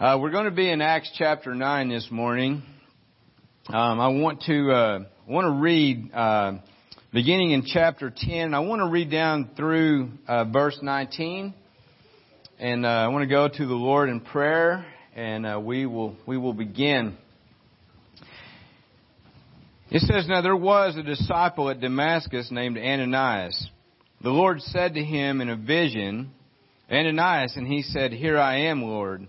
Uh, we're going to be in Acts chapter 9 this morning. Um, I want to uh, want to read uh, beginning in chapter 10. I want to read down through uh, verse 19, and uh, I want to go to the Lord in prayer, and uh, we will we will begin. It says, Now there was a disciple at Damascus named Ananias. The Lord said to him in a vision, Ananias, and he said, Here I am, Lord.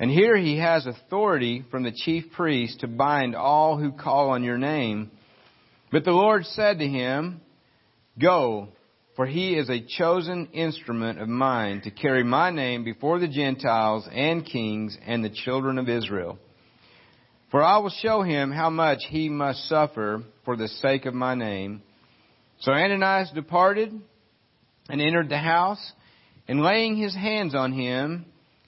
And here he has authority from the chief priest to bind all who call on your name. But the Lord said to him, Go, for he is a chosen instrument of mine to carry my name before the Gentiles and kings and the children of Israel. For I will show him how much he must suffer for the sake of my name. So Ananias departed and entered the house, and laying his hands on him,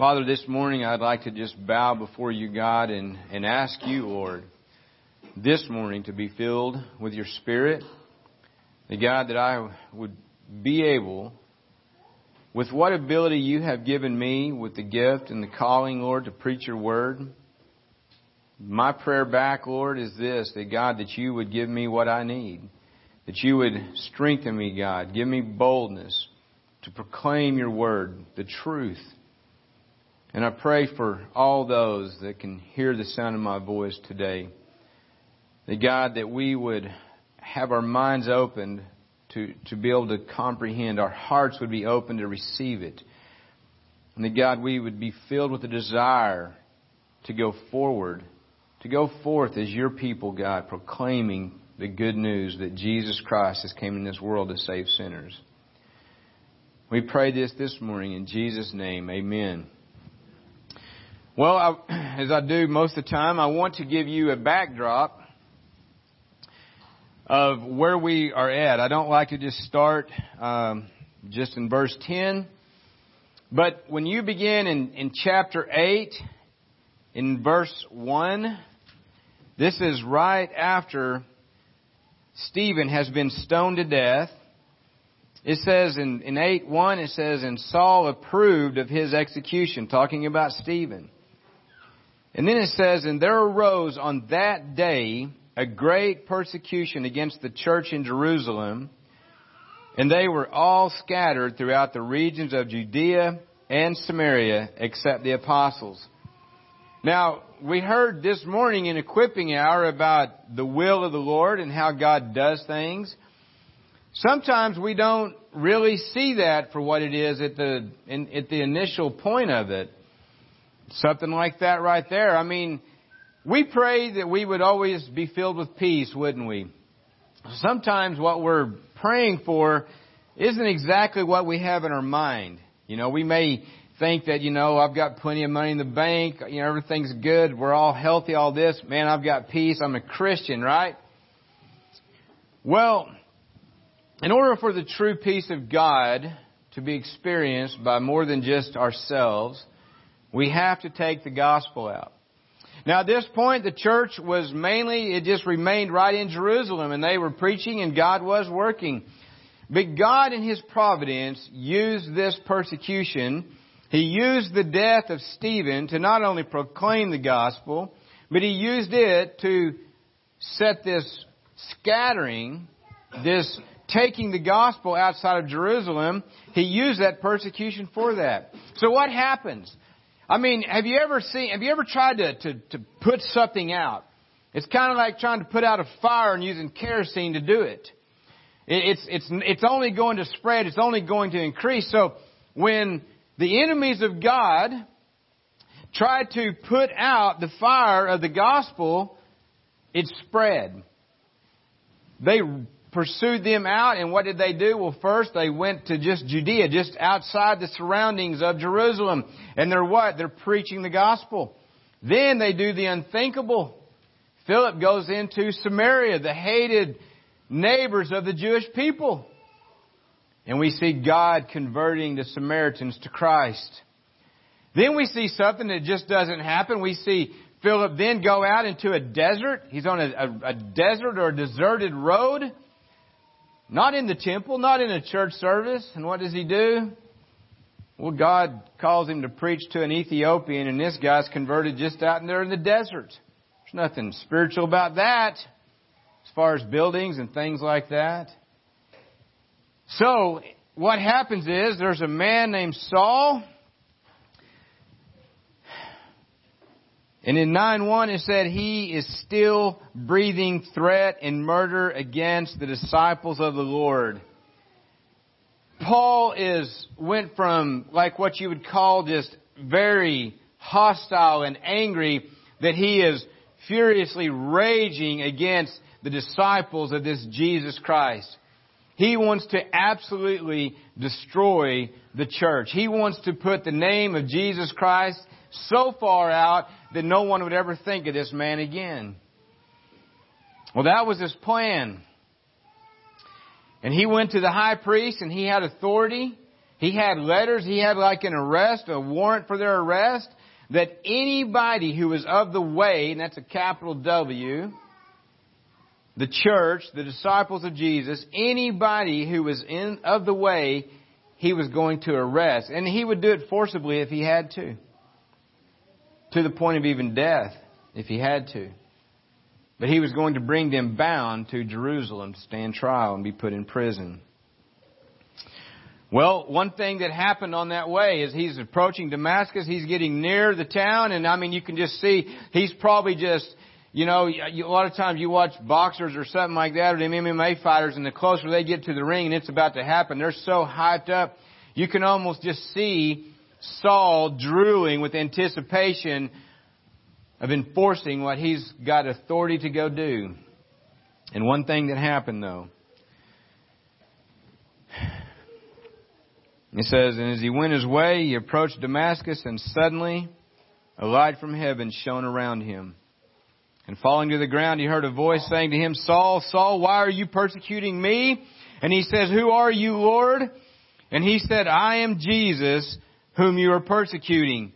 Father, this morning I'd like to just bow before you, God, and, and ask you, Lord, this morning to be filled with your Spirit. The God, that I would be able, with what ability you have given me, with the gift and the calling, Lord, to preach your word. My prayer back, Lord, is this, that God, that you would give me what I need. That you would strengthen me, God. Give me boldness to proclaim your word, the truth and I pray for all those that can hear the sound of my voice today. That God, that we would have our minds opened to, to be able to comprehend. Our hearts would be open to receive it. And that God, we would be filled with a desire to go forward, to go forth as your people, God, proclaiming the good news that Jesus Christ has came in this world to save sinners. We pray this this morning in Jesus' name. Amen. Well, I, as I do most of the time, I want to give you a backdrop of where we are at. I don't like to just start um, just in verse 10. But when you begin in, in chapter 8, in verse 1, this is right after Stephen has been stoned to death. It says in, in 8 1, it says, And Saul approved of his execution, talking about Stephen. And then it says, And there arose on that day a great persecution against the church in Jerusalem, and they were all scattered throughout the regions of Judea and Samaria, except the apostles. Now, we heard this morning in equipping hour about the will of the Lord and how God does things. Sometimes we don't really see that for what it is at the, in, at the initial point of it. Something like that right there. I mean, we pray that we would always be filled with peace, wouldn't we? Sometimes what we're praying for isn't exactly what we have in our mind. You know, we may think that, you know, I've got plenty of money in the bank, you know, everything's good, we're all healthy, all this, man, I've got peace, I'm a Christian, right? Well, in order for the true peace of God to be experienced by more than just ourselves, we have to take the gospel out. Now at this point, the church was mainly, it just remained right in Jerusalem and they were preaching and God was working. But God in His providence used this persecution. He used the death of Stephen to not only proclaim the gospel, but He used it to set this scattering, this taking the gospel outside of Jerusalem. He used that persecution for that. So what happens? I mean, have you ever seen, have you ever tried to, to, to put something out? It's kind of like trying to put out a fire and using kerosene to do it. It's, it's, it's only going to spread. It's only going to increase. So when the enemies of God try to put out the fire of the gospel, it spread. They pursued them out, and what did they do? Well, first they went to just Judea, just outside the surroundings of Jerusalem. And they're what? They're preaching the gospel. Then they do the unthinkable. Philip goes into Samaria, the hated neighbors of the Jewish people. And we see God converting the Samaritans to Christ. Then we see something that just doesn't happen. We see Philip then go out into a desert. He's on a, a, a desert or a deserted road. Not in the temple, not in a church service. And what does he do? Well, God calls him to preach to an Ethiopian, and this guy's converted just out there in the desert. There's nothing spiritual about that as far as buildings and things like that. So, what happens is there's a man named Saul And in 9-1 it said he is still breathing threat and murder against the disciples of the Lord. Paul is, went from like what you would call just very hostile and angry that he is furiously raging against the disciples of this Jesus Christ. He wants to absolutely destroy the church. He wants to put the name of Jesus Christ so far out that no one would ever think of this man again. Well, that was his plan. And he went to the high priest and he had authority. He had letters. He had like an arrest, a warrant for their arrest, that anybody who was of the way, and that's a capital W, the church, the disciples of Jesus, anybody who was in of the way, he was going to arrest. And he would do it forcibly if he had to to the point of even death if he had to. But he was going to bring them bound to Jerusalem to stand trial and be put in prison. Well, one thing that happened on that way is he's approaching Damascus. He's getting near the town, and I mean, you can just see he's probably just, you know, a lot of times you watch boxers or something like that, or the MMA fighters, and the closer they get to the ring and it's about to happen, they're so hyped up, you can almost just see Saul drooling with anticipation of enforcing what he's got authority to go do. And one thing that happened though, it says, and as he went his way, he approached Damascus and suddenly a light from heaven shone around him. And falling to the ground, he heard a voice saying to him, Saul, Saul, why are you persecuting me? And he says, who are you, Lord? And he said, I am Jesus whom you are persecuting.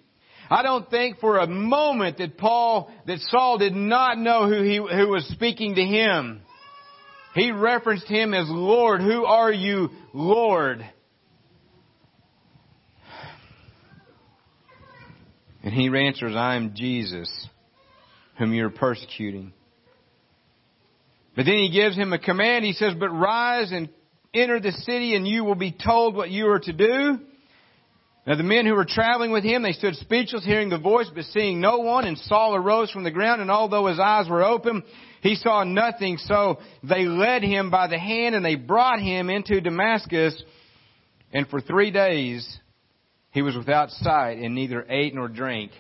I don't think for a moment that Paul, that Saul did not know who he, who was speaking to him. He referenced him as Lord. Who are you, Lord? And he answers, I am Jesus, whom you're persecuting. But then he gives him a command. He says, but rise and enter the city and you will be told what you are to do. Now the men who were traveling with him, they stood speechless, hearing the voice, but seeing no one. And Saul arose from the ground, and although his eyes were open, he saw nothing. So they led him by the hand, and they brought him into Damascus. And for three days, he was without sight, and neither ate nor drank.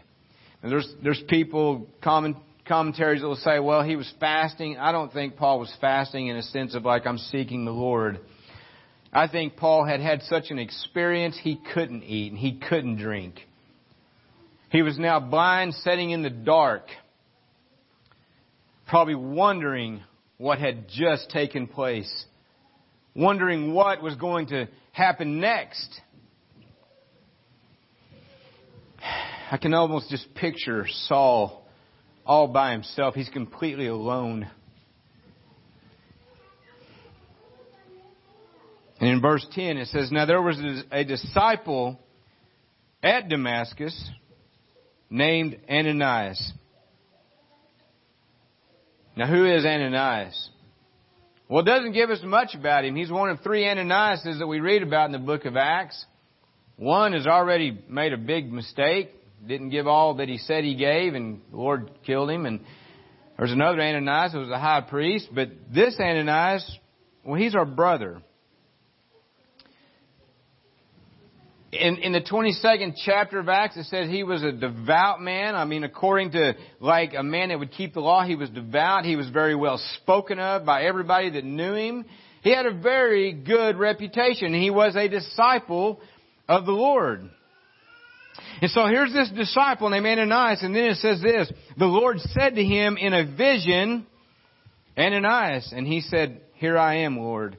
And there's there's people common commentaries that will say, well, he was fasting. I don't think Paul was fasting in a sense of like I'm seeking the Lord. I think Paul had had such an experience he couldn't eat and he couldn't drink. He was now blind, sitting in the dark, probably wondering what had just taken place, wondering what was going to happen next. I can almost just picture Saul all by himself. He's completely alone. In verse 10 it says, Now there was a disciple at Damascus named Ananias. Now who is Ananias? Well, it doesn't give us much about him. He's one of three Ananiases that we read about in the book of Acts. One has already made a big mistake, didn't give all that he said he gave, and the Lord killed him. And There's another Ananias who was a high priest, but this Ananias, well, he's our brother. In, in the 22nd chapter of Acts, it says he was a devout man. I mean, according to like a man that would keep the law, he was devout. He was very well spoken of by everybody that knew him. He had a very good reputation. He was a disciple of the Lord. And so here's this disciple named Ananias, and then it says this, the Lord said to him in a vision, Ananias, and he said, here I am, Lord.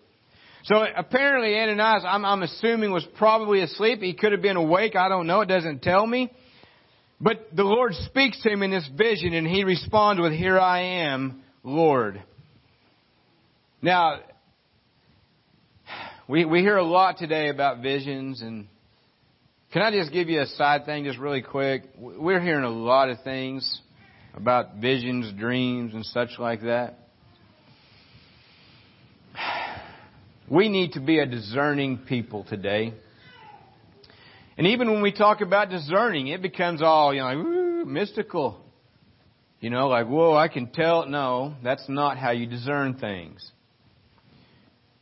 So apparently Ananias, I'm, I'm assuming, was probably asleep. He could have been awake. I don't know. It doesn't tell me. But the Lord speaks to him in this vision and he responds with, Here I am, Lord. Now, we, we hear a lot today about visions and can I just give you a side thing just really quick? We're hearing a lot of things about visions, dreams, and such like that. We need to be a discerning people today. And even when we talk about discerning, it becomes all, you know, like, ooh, mystical. You know, like, whoa, I can tell. No, that's not how you discern things.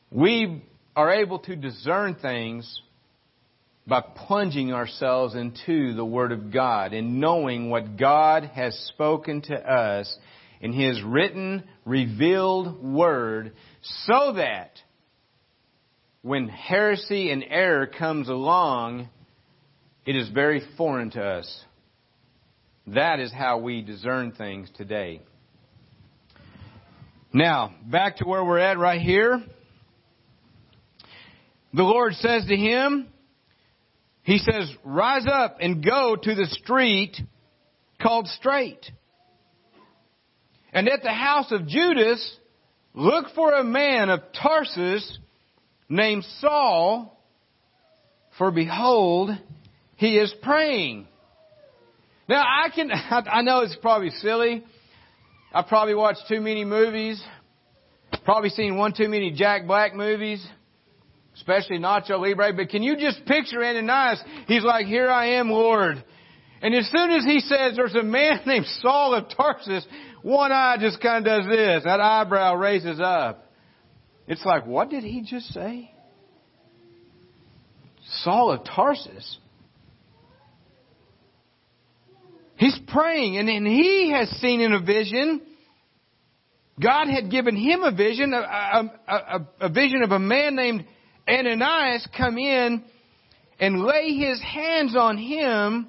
We are able to discern things by plunging ourselves into the Word of God and knowing what God has spoken to us in His written, revealed Word so that when heresy and error comes along, it is very foreign to us. That is how we discern things today. Now, back to where we're at right here. The Lord says to him, He says, rise up and go to the street called Straight. And at the house of Judas, look for a man of Tarsus named Saul, for behold, he is praying. Now I can, I know it's probably silly. I probably watched too many movies. Probably seen one too many Jack Black movies. Especially Nacho Libre. But can you just picture Ananias? He's like, here I am, Lord. And as soon as he says there's a man named Saul of Tarsus, one eye just kind of does this. That eyebrow raises up. It's like, what did he just say? Saul of Tarsus. He's praying and, and he has seen in a vision. God had given him a vision, a, a, a, a vision of a man named Ananias come in and lay his hands on him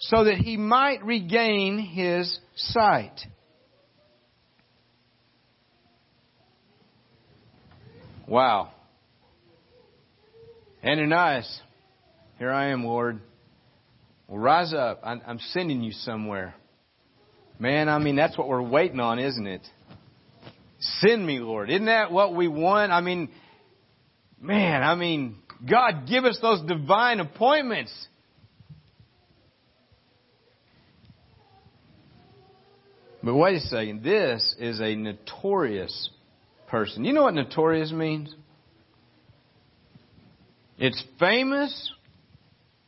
so that he might regain his sight. Wow. Ananias, here I am, Lord. Well, rise up. I'm sending you somewhere. Man, I mean, that's what we're waiting on, isn't it? Send me, Lord. Isn't that what we want? I mean, man, I mean, God, give us those divine appointments. But wait a second. This is a notorious person. You know what notorious means? It's famous,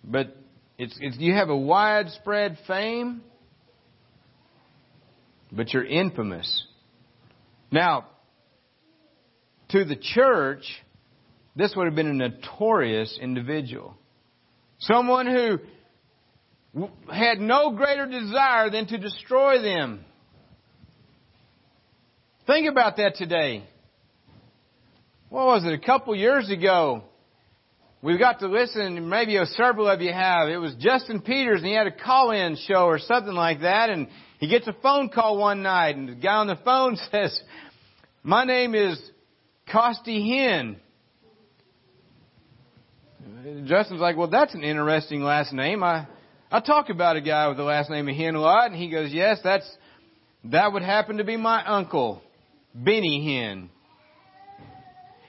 but it's, it's, you have a widespread fame, but you're infamous. Now, to the church, this would have been a notorious individual. Someone who had no greater desire than to destroy them. Think about that today. What was it? A couple years ago, we got to listen, maybe a several of you have. It was Justin Peters and he had a call-in show or something like that and he gets a phone call one night and the guy on the phone says, my name is Costi Hinn. Justin's like, well, that's an interesting last name. I, I talk about a guy with the last name of Hinn a lot and he goes, yes, that's, that would happen to be my uncle. Benny Hinn.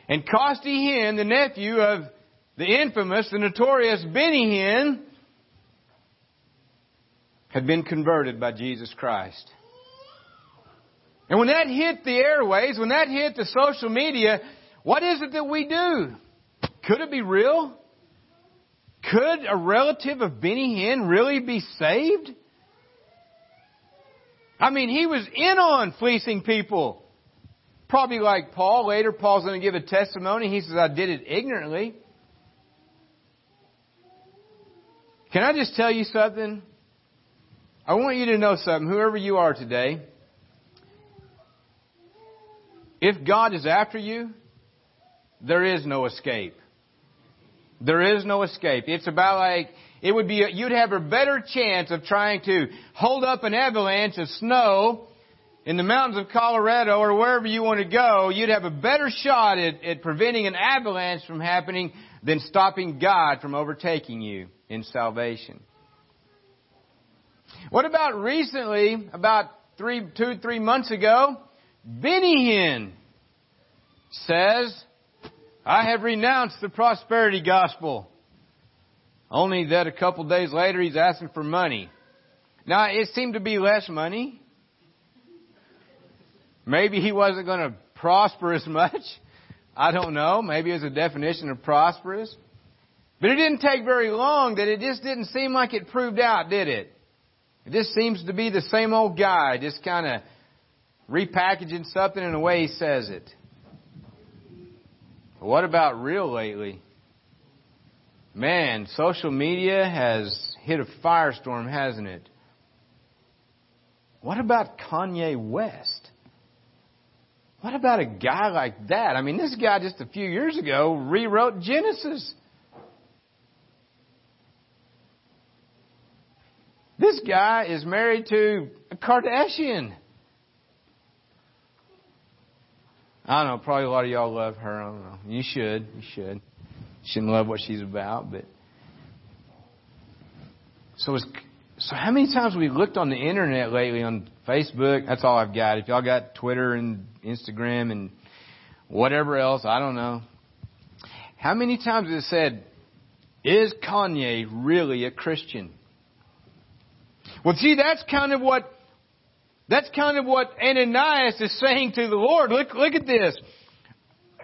And Costi Hinn, the nephew of the infamous, the notorious Benny Hinn, had been converted by Jesus Christ. And when that hit the airways, when that hit the social media, what is it that we do? Could it be real? Could a relative of Benny Hinn really be saved? I mean, he was in on fleecing people. Probably like Paul. Later, Paul's going to give a testimony. He says, I did it ignorantly. Can I just tell you something? I want you to know something, whoever you are today. If God is after you, there is no escape. There is no escape. It's about like, it would be, you'd have a better chance of trying to hold up an avalanche of snow in the mountains of Colorado or wherever you want to go. You'd have a better shot at, at preventing an avalanche from happening than stopping God from overtaking you in salvation. What about recently, about three, two, three months ago, Benny Hinn says, I have renounced the prosperity gospel. Only that a couple days later he's asking for money. Now it seemed to be less money. Maybe he wasn't going to prosper as much. I don't know. Maybe it was a definition of prosperous. But it didn't take very long that it just didn't seem like it proved out, did it? It just seems to be the same old guy, just kind of repackaging something in the way he says it. But what about real lately? Man, social media has hit a firestorm, hasn't it? What about Kanye West? What about a guy like that? I mean, this guy just a few years ago rewrote Genesis. This guy is married to a Kardashian. I don't know, probably a lot of y'all love her. I don't know. You should. You should. You shouldn't love what she's about, but so it's so how many times we looked on the internet lately on Facebook? That's all I've got. If y'all got Twitter and Instagram and whatever else, I don't know. How many times it said, is Kanye really a Christian? Well, see, that's kind of what, that's kind of what Ananias is saying to the Lord. Look, look at this.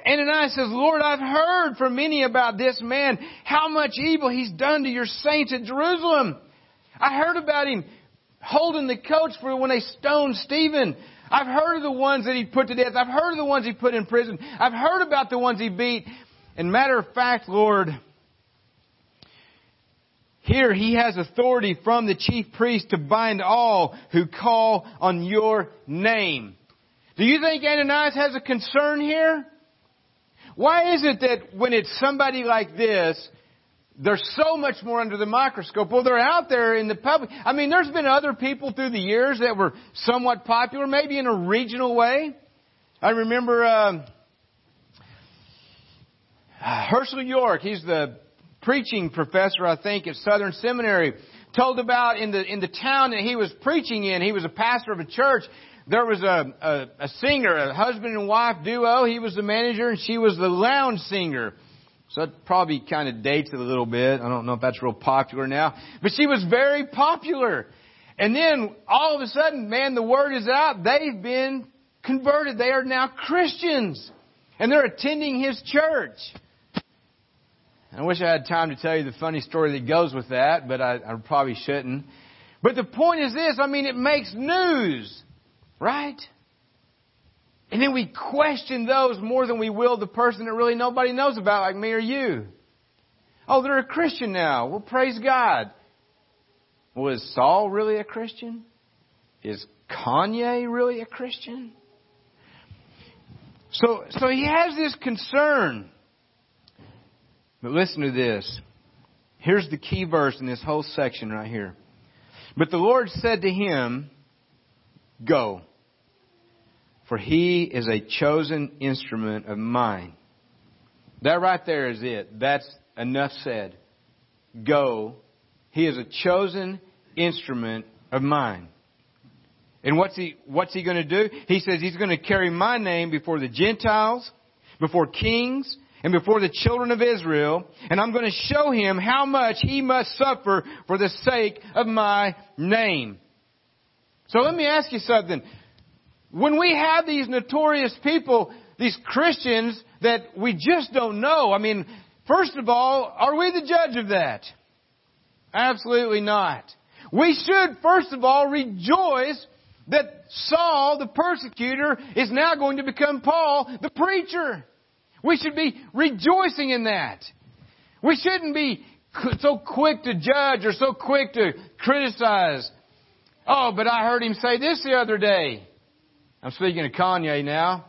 Ananias says, Lord, I've heard from many about this man, how much evil he's done to your saints at Jerusalem. I heard about him holding the coach for when they stoned Stephen. I've heard of the ones that he put to death. I've heard of the ones he put in prison. I've heard about the ones he beat. And matter of fact, Lord, here he has authority from the chief priest to bind all who call on your name. Do you think Ananias has a concern here? Why is it that when it's somebody like this, they're so much more under the microscope? Well, they're out there in the public. I mean, there's been other people through the years that were somewhat popular, maybe in a regional way. I remember uh, Hershael York. He's the preaching professor, I think, at Southern Seminary, told about in the in the town that he was preaching in. He was a pastor of a church. There was a, a, a singer, a husband and wife duo. He was the manager, and she was the lounge singer. So it probably kind of dates it a little bit. I don't know if that's real popular now, but she was very popular. And then all of a sudden, man, the word is out. They've been converted. They are now Christians. And they're attending his church. I wish I had time to tell you the funny story that goes with that, but I, I probably shouldn't. But the point is this, I mean, it makes news, right? And then we question those more than we will the person that really nobody knows about, like me or you. Oh, they're a Christian now. Well, praise God. Was Saul really a Christian? Is Kanye really a Christian? So, so he has this concern. But listen to this. Here's the key verse in this whole section right here. But the Lord said to him, Go, for he is a chosen instrument of mine. That right there is it. That's enough said. Go. He is a chosen instrument of mine. And what's he, what's he going to do? He says he's going to carry my name before the Gentiles, before kings, and before the children of Israel, and I'm going to show him how much he must suffer for the sake of my name. So let me ask you something. When we have these notorious people, these Christians that we just don't know, I mean, first of all, are we the judge of that? Absolutely not. We should, first of all, rejoice that Saul, the persecutor, is now going to become Paul, the preacher. We should be rejoicing in that. We shouldn't be so quick to judge or so quick to criticize. Oh, but I heard him say this the other day. I'm speaking to Kanye now.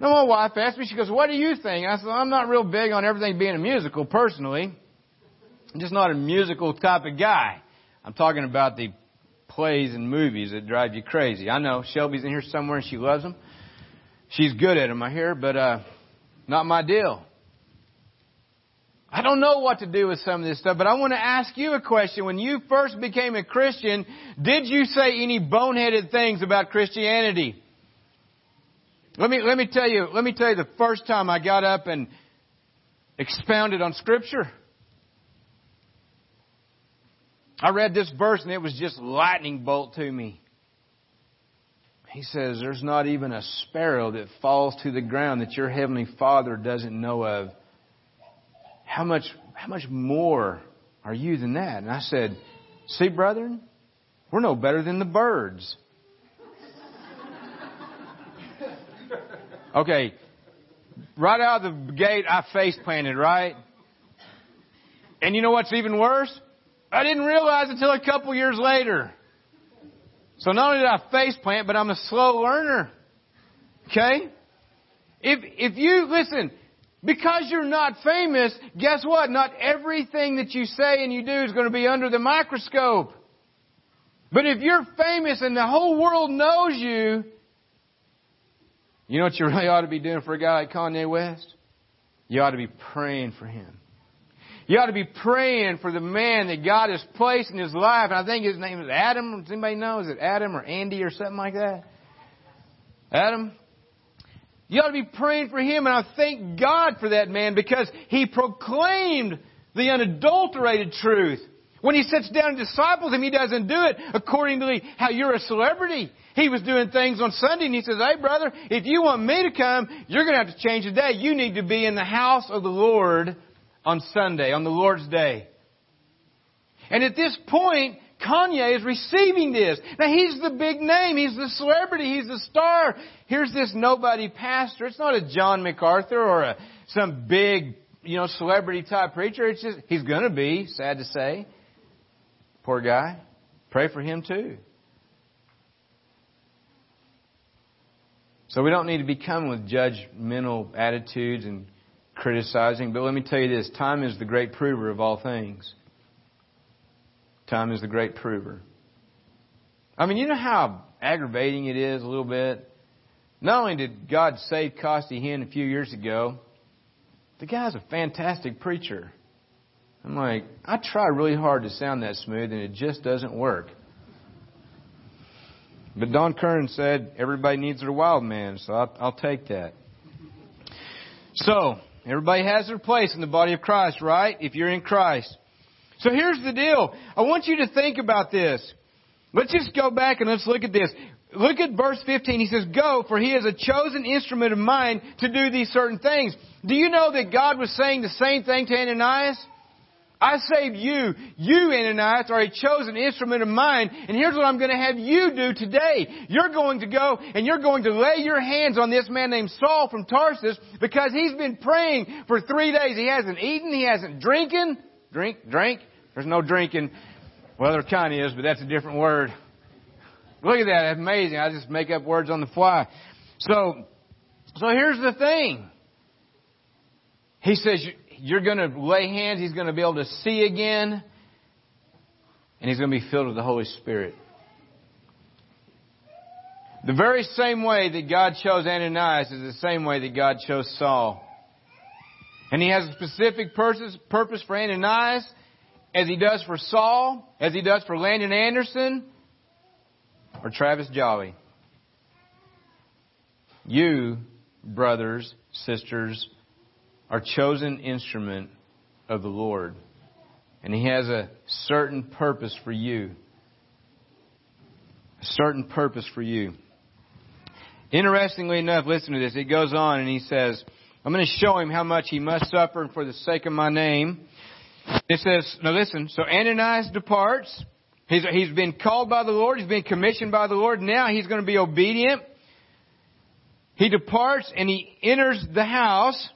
No, my wife asked me, she goes, what do you think? I said, I'm not real big on everything being a musical personally. I'm just not a musical type of guy. I'm talking about the plays and movies that drive you crazy. I know Shelby's in here somewhere and she loves them. She's good at them, I hear, but uh, not my deal. I don't know what to do with some of this stuff, but I want to ask you a question. When you first became a Christian, did you say any boneheaded things about Christianity? Let me, let me tell you, let me tell you the first time I got up and expounded on Scripture. I read this verse and it was just lightning bolt to me. He says, There's not even a sparrow that falls to the ground that your heavenly Father doesn't know of. How much, how much more are you than that? And I said, See, brethren, we're no better than the birds. Okay, right out of the gate, I face planted, right? And you know what's even worse? I didn't realize until a couple years later. So not only did I face plant, but I'm a slow learner. Okay? If, if you, listen, because you're not famous, guess what? Not everything that you say and you do is going to be under the microscope. But if you're famous and the whole world knows you, you know what you really ought to be doing for a guy like Kanye West? You ought to be praying for him. You ought to be praying for the man that God has placed in his life. And I think his name is Adam. Does anybody know? Is it Adam or Andy or something like that? Adam? You ought to be praying for him. And I thank God for that man because he proclaimed the unadulterated truth. When he sits down and disciples him, he doesn't do it according to how you're a celebrity. He was doing things on Sunday and he says, Hey brother, if you want me to come, you're going to have to change the day. You need to be in the house of the Lord on Sunday, on the Lord's day. And at this point, Kanye is receiving this. Now he's the big name. He's the celebrity. He's the star. Here's this nobody pastor. It's not a John MacArthur or a, some big, you know, celebrity type preacher. It's just, he's gonna be, sad to say. Poor guy. Pray for him too. So we don't need to be coming with judgmental attitudes and criticizing, but let me tell you this time is the great prover of all things. Time is the great prover. I mean, you know how aggravating it is a little bit? Not only did God save Costi Hinn a few years ago, the guy's a fantastic preacher. I'm like, I try really hard to sound that smooth and it just doesn't work. But Don Kern said everybody needs their wild man, so I'll, I'll take that. So, everybody has their place in the body of Christ, right? If you're in Christ. So here's the deal. I want you to think about this. Let's just go back and let's look at this. Look at verse 15. He says, Go, for he is a chosen instrument of mine to do these certain things. Do you know that God was saying the same thing to Ananias? I saved you. You, Ananias, are a chosen instrument of mine. And here's what I'm going to have you do today. You're going to go and you're going to lay your hands on this man named Saul from Tarsus because he's been praying for three days. He hasn't eaten. He hasn't drinking. Drink, drink. There's no drinking. Well, there kind of is, but that's a different word. Look at that. That's amazing. I just make up words on the fly. So, so here's the thing. He says, you're going to lay hands. He's going to be able to see again. And he's going to be filled with the Holy Spirit. The very same way that God chose Ananias is the same way that God chose Saul. And he has a specific purpose, purpose for Ananias as he does for Saul, as he does for Landon Anderson, or Travis Jolly. You, brothers, sisters, are chosen instrument of the Lord. And He has a certain purpose for you. A certain purpose for you. Interestingly enough, listen to this. It goes on and he says, I'm going to show him how much he must suffer for the sake of my name. It says, now listen, so Ananias departs He's, he's been called by the Lord. He's been commissioned by the Lord. Now he's going to be obedient. He departs and he enters the house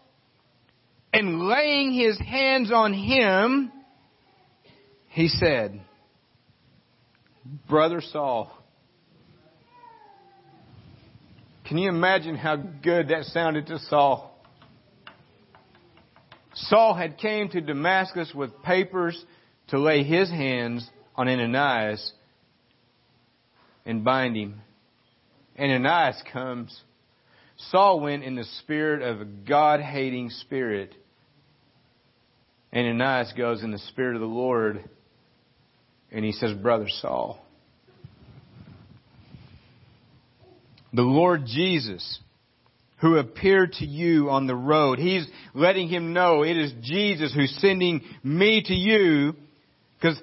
and laying his hands on him, he said, Brother Saul. Can you imagine how good that sounded to Saul? Saul had came to Damascus with papers to lay his hands on Ananias and bind him. Ananias comes. Saul went in the spirit of a God hating spirit. Ananias goes in the spirit of the Lord and he says, Brother Saul. The Lord Jesus, who appeared to you on the road, he's letting him know it is Jesus who's sending me to you because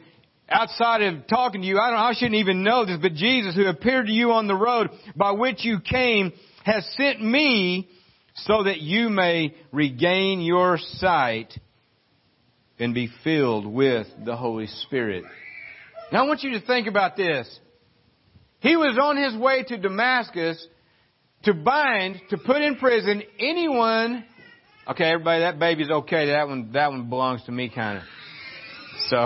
outside of talking to you, I don't, I shouldn't even know this, but Jesus who appeared to you on the road by which you came has sent me so that you may regain your sight and be filled with the Holy Spirit. Now I want you to think about this. He was on his way to Damascus to bind, to put in prison anyone. Okay, everybody, that baby's okay. That one, that one belongs to me, kind of. So.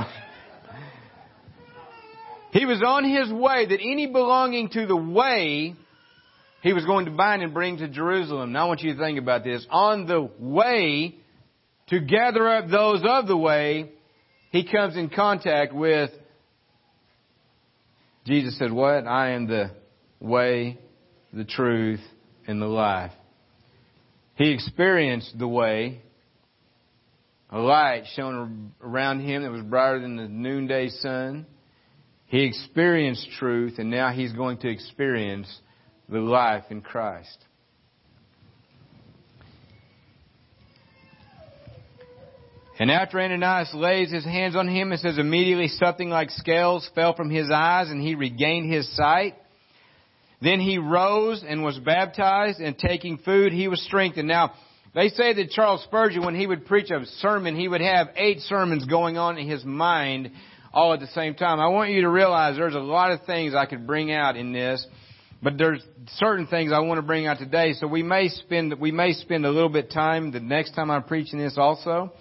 He was on his way that any belonging to the way he was going to bind and bring to Jerusalem. Now I want you to think about this. On the way to gather up those of the way, he comes in contact with Jesus said, What? I am the way, the truth, and the life. He experienced the way, a light shone around him that was brighter than the noonday sun. He experienced truth, and now he's going to experience the life in Christ. And after Ananias lays his hands on him, it says immediately something like scales fell from his eyes and he regained his sight. Then he rose and was baptized and taking food he was strengthened. Now, they say that Charles Spurgeon, when he would preach a sermon, he would have eight sermons going on in his mind all at the same time. I want you to realize there's a lot of things I could bring out in this, but there's certain things I want to bring out today. So we may spend we may spend a little bit of time the next time I'm preaching this also.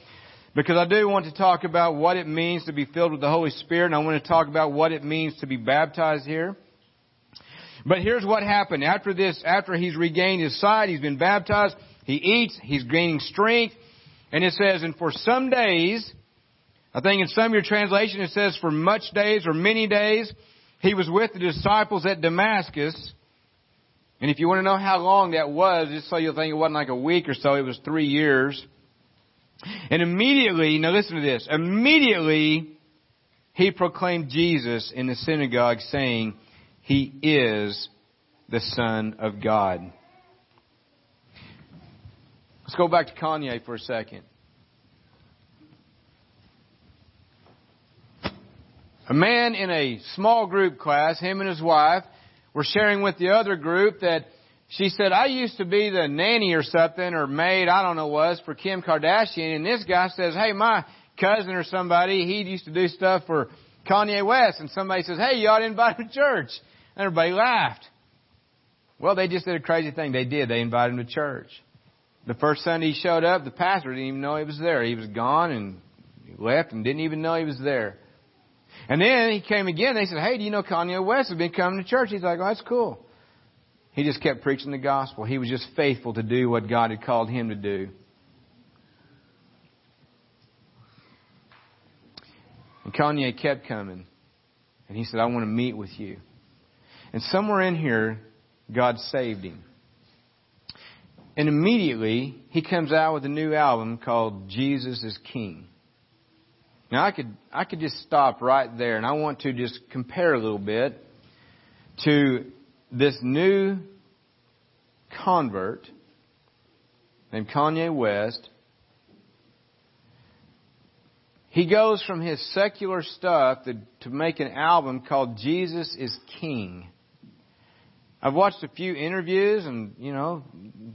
Because I do want to talk about what it means to be filled with the Holy Spirit, and I want to talk about what it means to be baptized here. But here's what happened. After this, after he's regained his sight, he's been baptized, he eats, he's gaining strength, and it says, and for some days, I think in some of your translation it says for much days or many days, he was with the disciples at Damascus. And if you want to know how long that was, just so you'll think it wasn't like a week or so, it was three years. And immediately, now listen to this, immediately he proclaimed Jesus in the synagogue saying, He is the Son of God. Let's go back to Kanye for a second. A man in a small group class, him and his wife, were sharing with the other group that she said, I used to be the nanny or something, or maid, I don't know was, for Kim Kardashian, and this guy says, hey, my cousin or somebody, he used to do stuff for Kanye West, and somebody says, hey, you ought to invite him to church. And everybody laughed. Well, they just did a crazy thing. They did. They invited him to church. The first Sunday he showed up, the pastor didn't even know he was there. He was gone and he left and didn't even know he was there. And then he came again. They said, Hey, do you know Kanye West has been coming to church? He's like, Oh, that's cool. He just kept preaching the gospel. He was just faithful to do what God had called him to do. And Kanye kept coming. And he said, I want to meet with you. And somewhere in here, God saved him. And immediately, he comes out with a new album called Jesus is King. Now I could, I could just stop right there and I want to just compare a little bit to this new convert named Kanye West. He goes from his secular stuff to, to make an album called Jesus is King. I've watched a few interviews and, you know,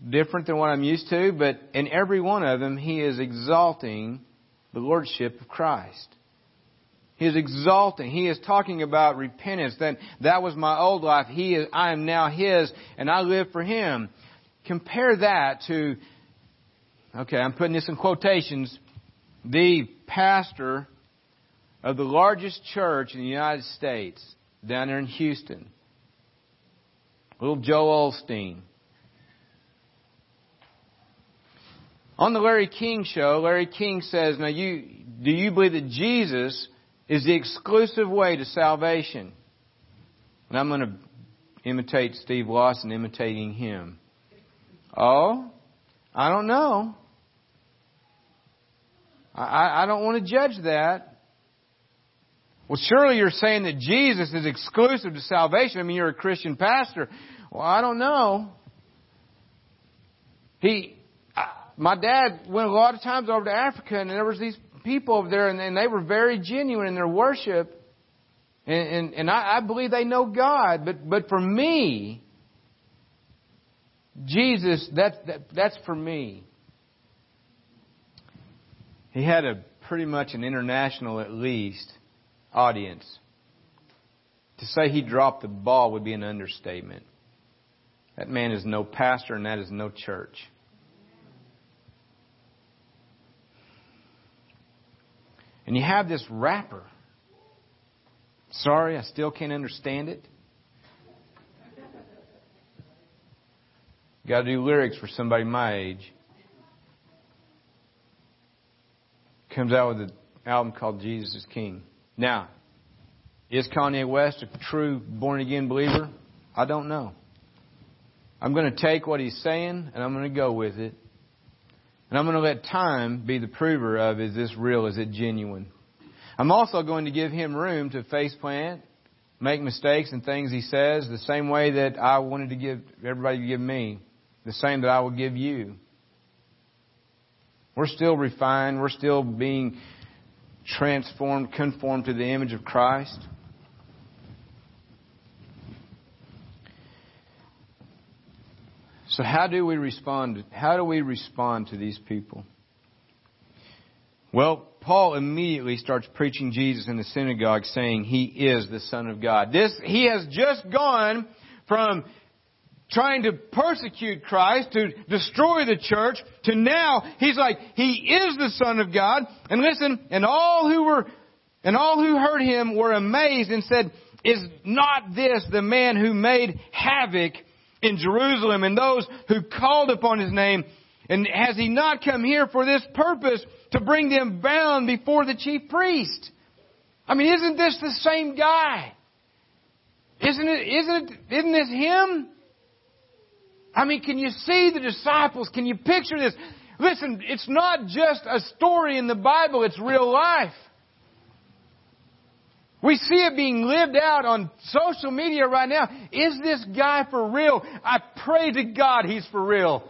different than what I'm used to, but in every one of them, he is exalting the Lordship of Christ. He is exalting. He is talking about repentance. That that was my old life. He is, I am now His, and I live for Him. Compare that to, okay, I'm putting this in quotations, the pastor of the largest church in the United States down there in Houston. Little Joel Osteen. On the Larry King show, Larry King says, now you, do you believe that Jesus is the exclusive way to salvation? And I'm going to imitate Steve Lawson imitating him. Oh, I don't know. I, I don't want to judge that. Well, surely you're saying that Jesus is exclusive to salvation. I mean, you're a Christian pastor. Well, I don't know. He, my dad went a lot of times over to Africa, and there was these people over there, and, and they were very genuine in their worship, and and, and I, I believe they know God. But but for me, Jesus, that, that that's for me. He had a pretty much an international, at least, audience. To say he dropped the ball would be an understatement. That man is no pastor, and that is no church. And you have this rapper. Sorry, I still can't understand it. Got to do lyrics for somebody my age. Comes out with an album called Jesus is King. Now, is Kanye West a true born again believer? I don't know. I'm going to take what he's saying and I'm going to go with it. And I'm going to let time be the prover of is this real, is it genuine. I'm also going to give him room to face plant, make mistakes and things he says, the same way that I wanted to give everybody to give me, the same that I will give you. We're still refined, we're still being transformed, conformed to the image of Christ. So how do we respond? How do we respond to these people? Well, Paul immediately starts preaching Jesus in the synagogue saying he is the Son of God. This, he has just gone from trying to persecute Christ, to destroy the church, to now he's like, he is the Son of God. And listen, and all who were, and all who heard him were amazed and said, is not this the man who made havoc in Jerusalem and those who called upon his name? And has he not come here for this purpose to bring them bound before the chief priest? I mean, isn't this the same guy? Isn't it, isn't it, isn't this him? I mean, can you see the disciples? Can you picture this? Listen, it's not just a story in the Bible, it's real life. We see it being lived out on social media right now. Is this guy for real? I pray to God he's for real.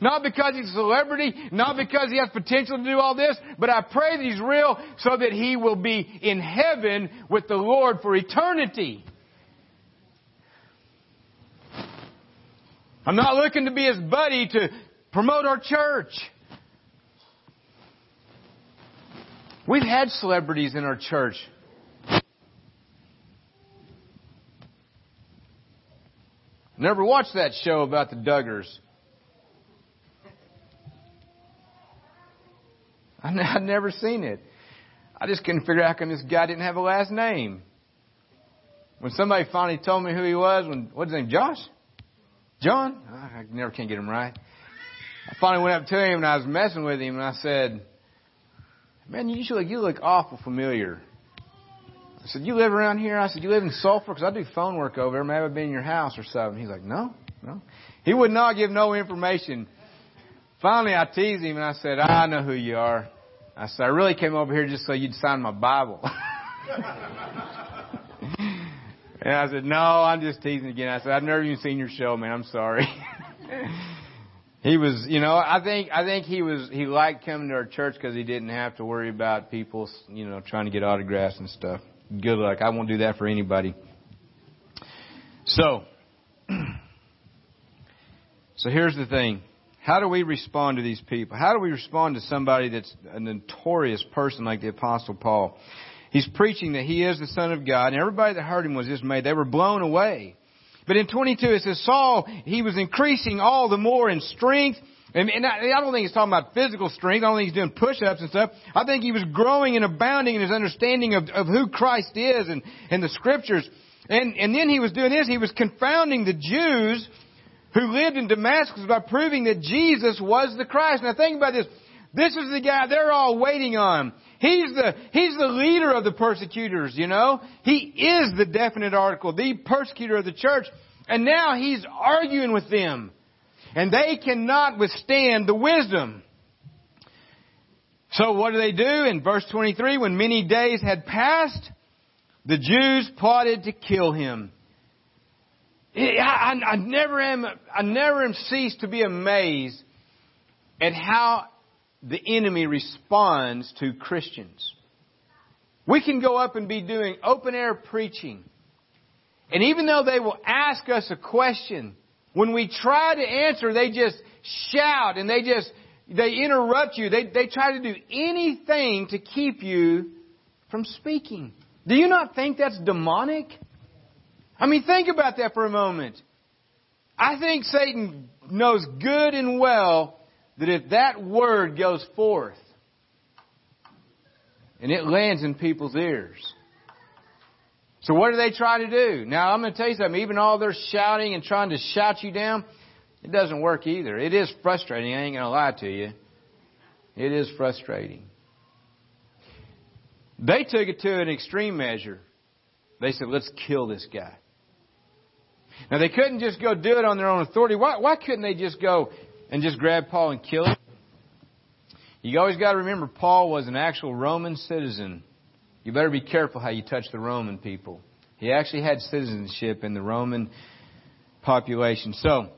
Not because he's a celebrity, not because he has potential to do all this, but I pray that he's real so that he will be in heaven with the Lord for eternity. I'm not looking to be his buddy to promote our church. We've had celebrities in our church. Never watched that show about the Duggars. I'd never seen it. I just couldn't figure out how this guy didn't have a last name. When somebody finally told me who he was, when what's his name, Josh, John, ah, I never can get him right. I finally went up to him and I was messing with him and I said, "Man, you look you look awful familiar." I said, "You live around here?" I said, "You live in Sulphur? Because I do phone work over there. Maybe I've been in your house or something." He's like, "No, no." He would not give no information. Finally, I teased him and I said, I know who you are. I said, I really came over here just so you'd sign my Bible. and I said, no, I'm just teasing again. I said, I've never even seen your show, man. I'm sorry. he was, you know, I think, I think he was, he liked coming to our church because he didn't have to worry about people, you know, trying to get autographs and stuff. Good luck. I won't do that for anybody. So, so here's the thing. How do we respond to these people? How do we respond to somebody that's a notorious person like the Apostle Paul? He's preaching that he is the Son of God, and everybody that heard him was dismayed. They were blown away. But in 22 it says Saul, he was increasing all the more in strength. And, I, I don't think he's talking about physical strength. I don't think he's doing push-ups and stuff. I think he was growing and abounding in his understanding of, of who Christ is and, and the scriptures. And, and then he was doing this. He was confounding the Jews who lived in Damascus by proving that Jesus was the Christ. Now think about this. This is the guy they're all waiting on. He's the, he's the leader of the persecutors, you know. He is the definite article, the persecutor of the church. And now he's arguing with them. And they cannot withstand the wisdom. So what do they do? In verse 23, when many days had passed, the Jews plotted to kill him. I, I, I never am, I never am ceased to be amazed at how the enemy responds to Christians. We can go up and be doing open air preaching. And even though they will ask us a question, when we try to answer, they just shout and they just, they interrupt you. They, they try to do anything to keep you from speaking. Do you not think that's demonic? I mean, think about that for a moment. I think Satan knows good and well that if that word goes forth and it lands in people's ears, so what do they try to do? Now I'm going to tell you something. Even all their shouting and trying to shout you down, it doesn't work either. It is frustrating. I ain't going to lie to you. It is frustrating. They took it to an extreme measure. They said, let's kill this guy. Now they couldn't just go do it on their own authority. Why, why couldn't they just go and just grab Paul and kill him? You always got to remember Paul was an actual Roman citizen. You better be careful how you touch the Roman people. He actually had citizenship in the Roman population. So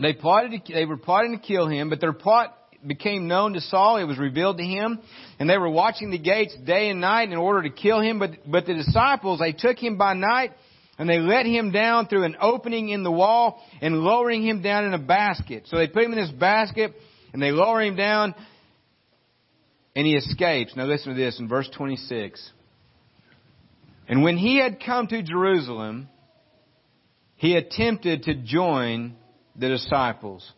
they plotted to, they were plotting to kill him, but their plot became known to Saul. It was revealed to him, and they were watching the gates day and night in order to kill him. But but the disciples they took him by night and they let him down through an opening in the wall and lowering him down in a basket. So they put him in this basket and they lower him down and he escapes. Now listen to this in verse 26. And when he had come to Jerusalem, he attempted to join the disciples.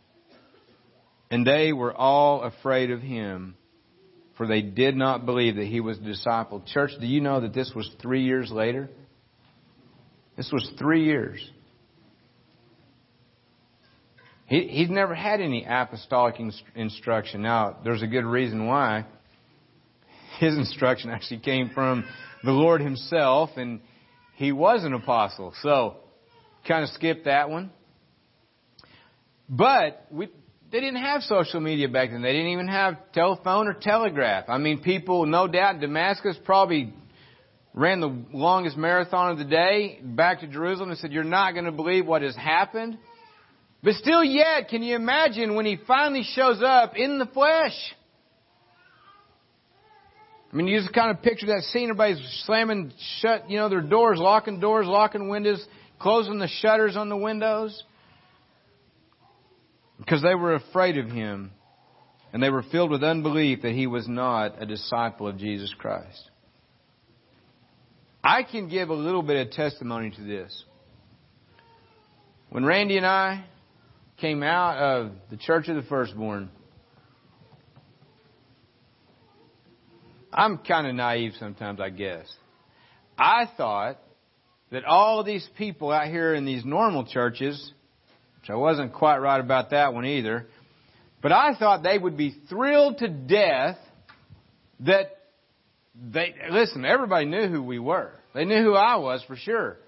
And they were all afraid of him, for they did not believe that he was a disciple. Church, do you know that this was three years later? This was three years. He, he's never had any apostolic instruction. Now, there's a good reason why. His instruction actually came from the Lord Himself, and he was an apostle. So, kind of skip that one. But we, they didn't have social media back then. They didn't even have telephone or telegraph. I mean, people, no doubt, Damascus probably ran the longest marathon of the day back to Jerusalem and said, You're not going to believe what has happened. But still yet, can you imagine when he finally shows up in the flesh? I mean, you just kind of picture that scene. Everybody's slamming shut, you know, their doors, locking doors, locking windows, closing the shutters on the windows. Because they were afraid of him. And they were filled with unbelief that he was not a disciple of Jesus Christ. I can give a little bit of testimony to this. When Randy and I came out of the Church of the Firstborn, I'm kind of naive sometimes, I guess. I thought that all these people out here in these normal churches, which I wasn't quite right about that one either, but I thought they would be thrilled to death that they, listen, everybody knew who we were. They knew who I was for sure.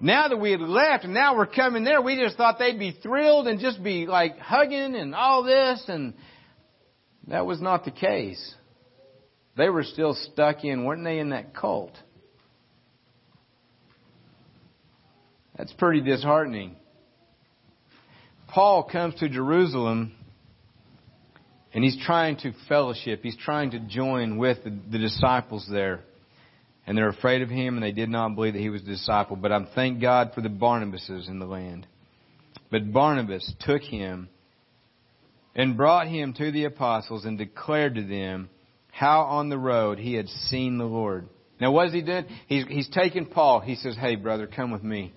Now that we had left and now we're coming there, we just thought they'd be thrilled and just be like hugging and all this and that was not the case. They were still stuck in, weren't they, in that cult? That's pretty disheartening. Paul comes to Jerusalem and he's trying to fellowship. He's trying to join with the, the disciples there. And they're afraid of him and they did not believe that he was a disciple. But I thank God for the Barnabases in the land. But Barnabas took him and brought him to the apostles and declared to them how on the road he had seen the Lord. Now, what has he done? He's, he's taken Paul. He says, Hey, brother, come with me.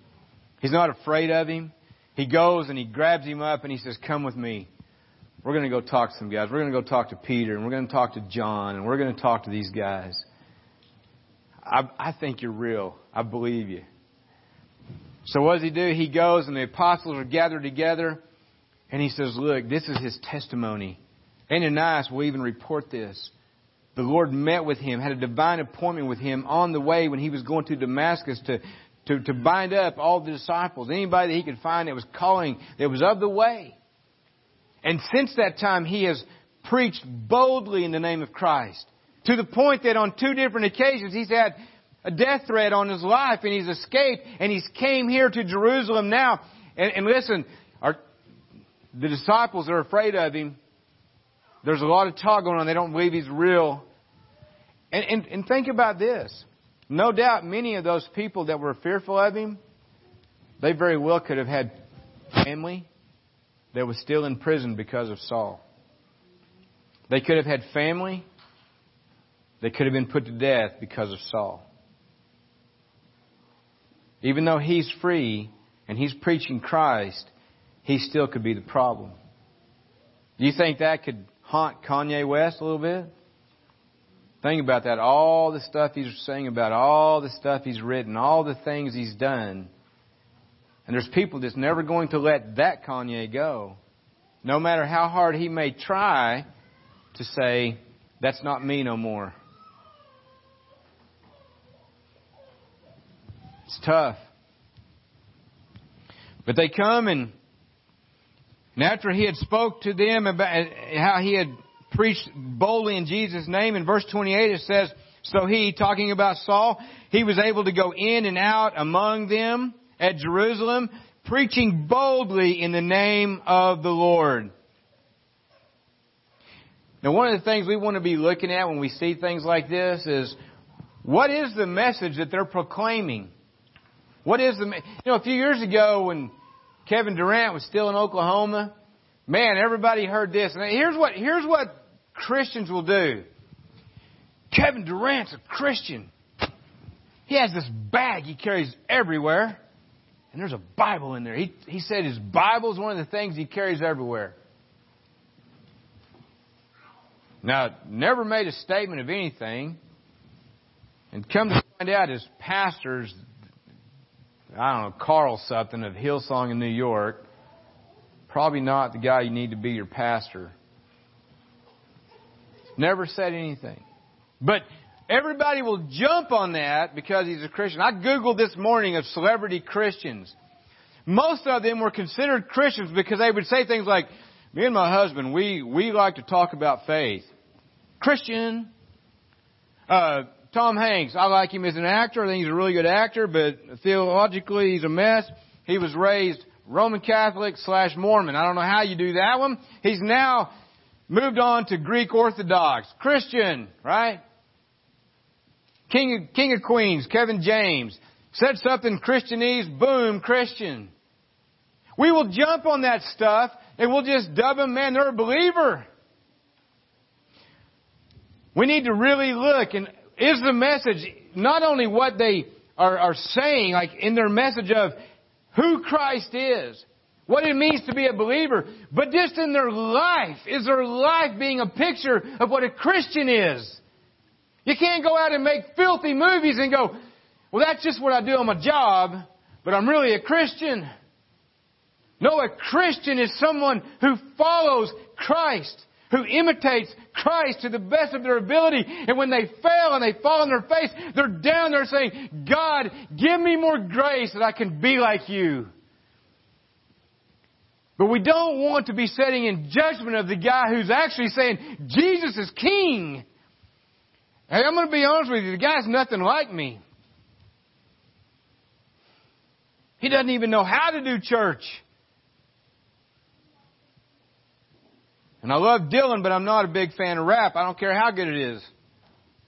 He's not afraid of him. He goes and he grabs him up and he says, Come with me. We're going to go talk to some guys. We're going to go talk to Peter and we're going to talk to John and we're going to talk to these guys. I, I think you're real. I believe you. So what does he do? He goes and the apostles are gathered together and he says, Look, this is his testimony. Ananias will even report this. The Lord met with him, had a divine appointment with him on the way when he was going to Damascus to, to, to bind up all the disciples. Anybody that he could find that was calling, that was of the way. And since that time, he has preached boldly in the name of Christ. To the point that on two different occasions, he's had a death threat on his life and he's escaped and he's came here to Jerusalem now. And, and listen, our, the disciples are afraid of him. There's a lot of talk going on. They don't believe he's real. And, and, and think about this. No doubt many of those people that were fearful of him, they very well could have had family that was still in prison because of Saul. They could have had family They could have been put to death because of Saul. Even though he's free and he's preaching Christ, he still could be the problem. Do you think that could haunt Kanye West a little bit? Think about that. All the stuff he's saying about, all the stuff he's written, all the things he's done. And there's people that's never going to let that Kanye go. No matter how hard he may try to say, that's not me no more. It's tough. But they come and, and after he had spoke to them about how he had preached boldly in Jesus' name, in verse 28 it says, so he, talking about Saul, he was able to go in and out among them at Jerusalem, preaching boldly in the name of the Lord. Now, one of the things we want to be looking at when we see things like this is what is the message that they're proclaiming? What is the, you know, a few years ago when Kevin Durant was still in Oklahoma, man, everybody heard this. And here's what, here's what Christians will do. Kevin Durant's a Christian. He has this bag he carries everywhere, and there's a Bible in there. He, he said his Bible is one of the things he carries everywhere. Now, never made a statement of anything, and come to find out his pastors, I don't know, Carl something of Hillsong in New York, probably not the guy you need to be your pastor. Never said anything. But everybody will jump on that because he's a Christian. I Googled this morning of celebrity Christians. Most of them were considered Christians because they would say things like, me and my husband, we, we like to talk about faith. Christian. Uh, Tom Hanks, I like him as an actor. I think he's a really good actor, but theologically he's a mess. He was raised Roman Catholic slash Mormon. I don't know how you do that one. He's now moved on to Greek Orthodox. Christian, right? King of, King of Queens, Kevin James. Said something Christianese, boom, Christian. We will jump on that stuff and we'll just dub them, man, they're a believer. We need to really look and is the message not only what they are, are saying, like in their message of who Christ is, what it means to be a believer, but just in their life. Is their life being a picture of what a Christian is? You can't go out and make filthy movies and go, well, that's just what I do on my job, but I'm really a Christian. No, a Christian is someone who follows Christ who imitates Christ to the best of their ability. And when they fail and they fall on their face, they're down there saying, God, give me more grace that I can be like you. But we don't want to be setting in judgment of the guy who's actually saying, Jesus is king. Hey, I'm going to be honest with you, the guy's nothing like me. He doesn't even know how to do church. And I love Dylan, but I'm not a big fan of rap. I don't care how good it is.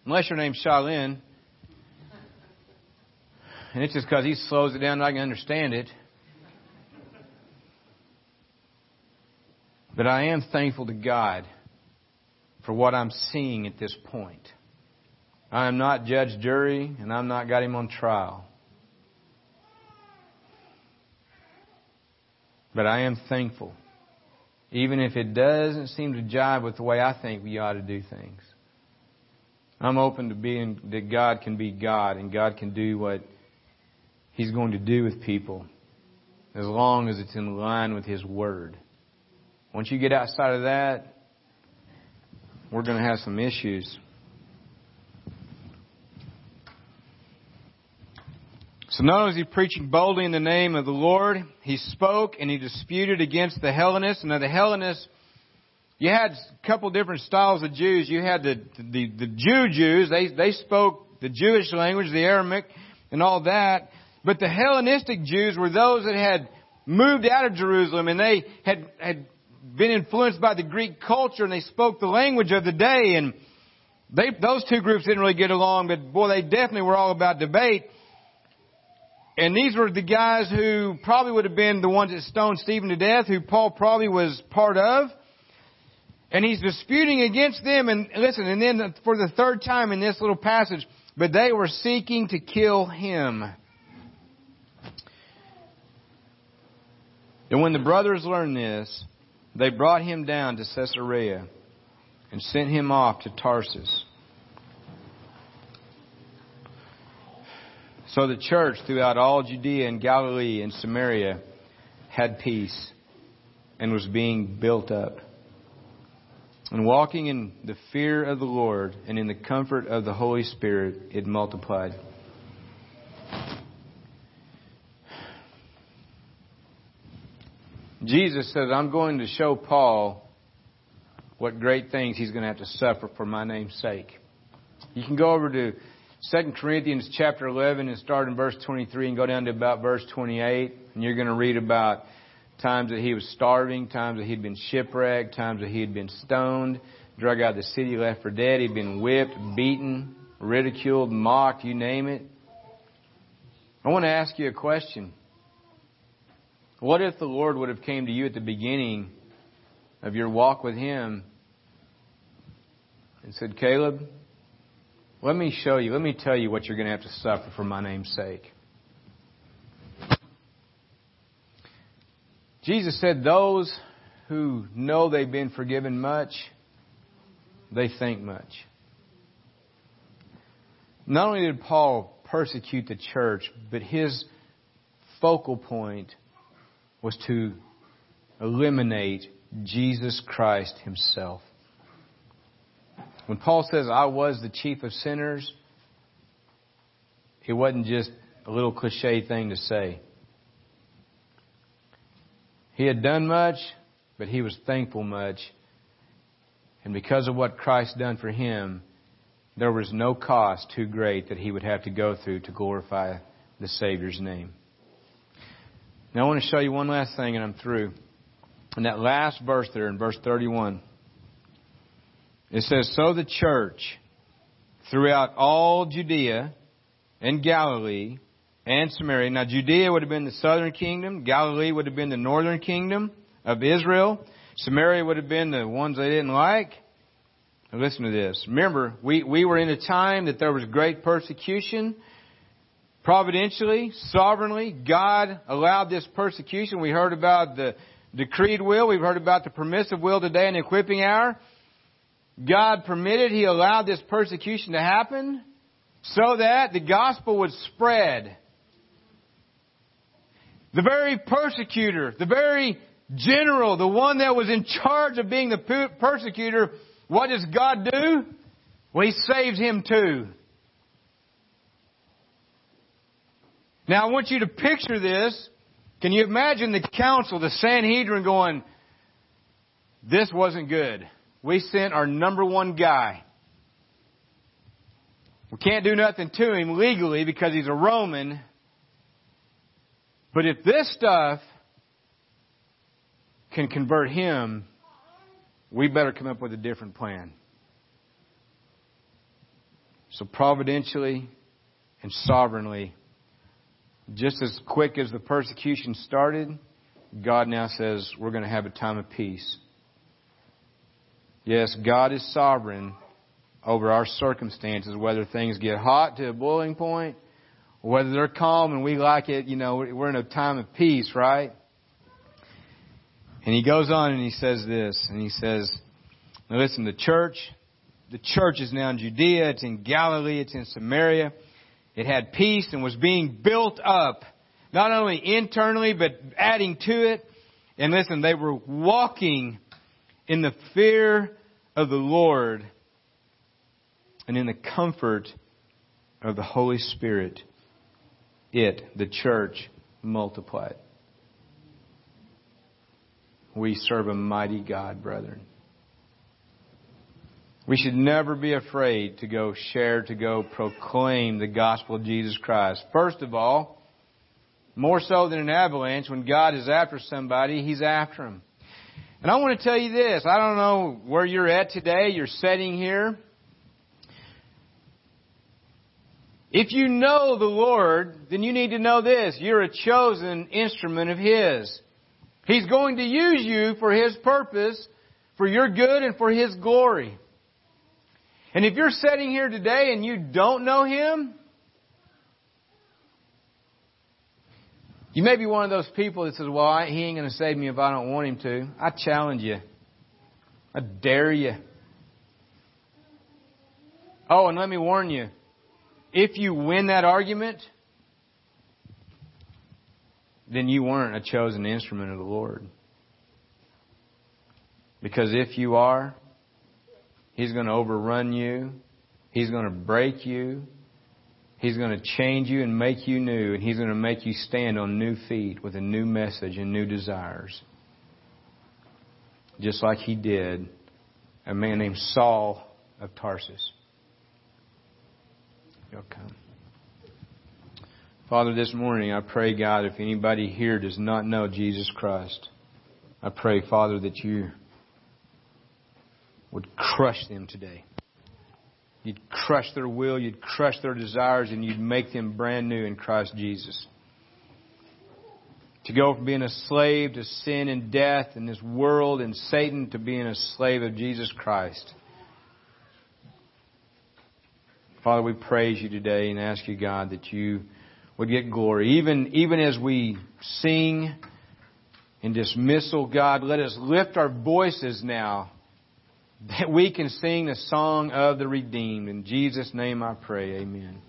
Unless your name's Shai Linne. And it's just because he slows it down and I can understand it. But I am thankful to God for what I'm seeing at this point. I am not judge, jury, and I'm not got him on trial. But I am thankful, even if it doesn't seem to jive with the way I think we ought to do things. I'm open to being that God can be God and God can do what He's going to do with people as long as it's in line with His Word. Once you get outside of that, we're going to have some issues. So not only is he preaching boldly in the name of the Lord, he spoke and he disputed against the Hellenists. Now the Hellenists, you had a couple different styles of Jews. You had the, the, the Jew Jews, they, they spoke the Jewish language, the Aramaic, and all that. But the Hellenistic Jews were those that had moved out of Jerusalem and they had, had been influenced by the Greek culture and they spoke the language of the day and they, those two groups didn't really get along, but boy, they definitely were all about debate. And these were the guys who probably would have been the ones that stoned Stephen to death, who Paul probably was part of. And he's disputing against them. And listen, and then for the third time in this little passage, but they were seeking to kill him. And when the brothers learned this, they brought him down to Caesarea and sent him off to Tarsus. So the church throughout all Judea and Galilee and Samaria had peace and was being built up. And walking in the fear of the Lord and in the comfort of the Holy Spirit, it multiplied. Jesus said, I'm going to show Paul what great things he's going to have to suffer for my name's sake. You can go over to 2 Corinthians chapter 11 and start in verse 23 and go down to about verse 28. And you're going to read about times that he was starving, times that he'd been shipwrecked, times that he had been stoned, drug out of the city, left for dead. He'd been whipped, beaten, ridiculed, mocked, you name it. I want to ask you a question. What if the Lord would have came to you at the beginning of your walk with Him and said, Caleb, let me show you, let me tell you what you're going to have to suffer for my name's sake. Jesus said, Those who know they've been forgiven much, they think much. Not only did Paul persecute the church, but his focal point was to eliminate Jesus Christ himself. When Paul says, I was the chief of sinners, it wasn't just a little cliche thing to say. He had done much, but he was thankful much. And because of what Christ done for him, there was no cost too great that he would have to go through to glorify the Savior's name. Now I want to show you one last thing and I'm through. In that last verse there, in verse 31. It says, So the church throughout all Judea and Galilee and Samaria. Now, Judea would have been the southern kingdom, Galilee would have been the northern kingdom of Israel, Samaria would have been the ones they didn't like. Now, listen to this. Remember, we, we were in a time that there was great persecution. Providentially, sovereignly, God allowed this persecution. We heard about the decreed will. We've heard about the permissive will today in equipping hour. God permitted, He allowed this persecution to happen so that the gospel would spread. The very persecutor, the very general, the one that was in charge of being the persecutor, what does God do? Well, He saves him too. Now I want you to picture this. Can you imagine the council, the Sanhedrin going, this wasn't good we sent our number one guy. We can't do nothing to him legally because he's a Roman. But if this stuff can convert him, we better come up with a different plan. So providentially and sovereignly, just as quick as the persecution started, God now says we're going to have a time of peace. Yes, God is sovereign over our circumstances, whether things get hot to a boiling point, whether they're calm and we like it, you know, we're in a time of peace, right? And he goes on and he says this, and he says, now listen, the church, the church is now in Judea, it's in Galilee, it's in Samaria. It had peace and was being built up, not only internally, but adding to it. And listen, they were walking in the fear of the Lord and in the comfort of the Holy Spirit. It, the church, multiplied. We serve a mighty God, brethren. We should never be afraid to go share, to go proclaim the gospel of Jesus Christ. First of all, more so than an avalanche, when God is after somebody, He's after them. And I want to tell you this. I don't know where you're at today. You're sitting here. If you know the Lord, then you need to know this. You're a chosen instrument of His. He's going to use you for His purpose, for your good and for His glory. And if you're sitting here today and you don't know Him, you may be one of those people that says, well, I, He ain't going to save me if I don't want Him to. I challenge you. I dare you. Oh, and let me warn you. If you win that argument, then you weren't a chosen instrument of the Lord. Because if you are, He's going to overrun you. He's going to break you. He's going to change you and make you new. And He's going to make you stand on new feet with a new message and new desires. Just like He did a man named Saul of Tarsus. You'll come. Father, this morning I pray, God, if anybody here does not know Jesus Christ, I pray, Father, that you would crush them today. You'd crush their will, you'd crush their desires, and you'd make them brand new in Christ Jesus. To go from being a slave to sin and death in this world and Satan to being a slave of Jesus Christ. Father, we praise you today and ask you, God, that you would get glory. Even, even as we sing in dismissal, oh God, let us lift our voices now that we can sing the song of the redeemed. In Jesus' name I pray, amen.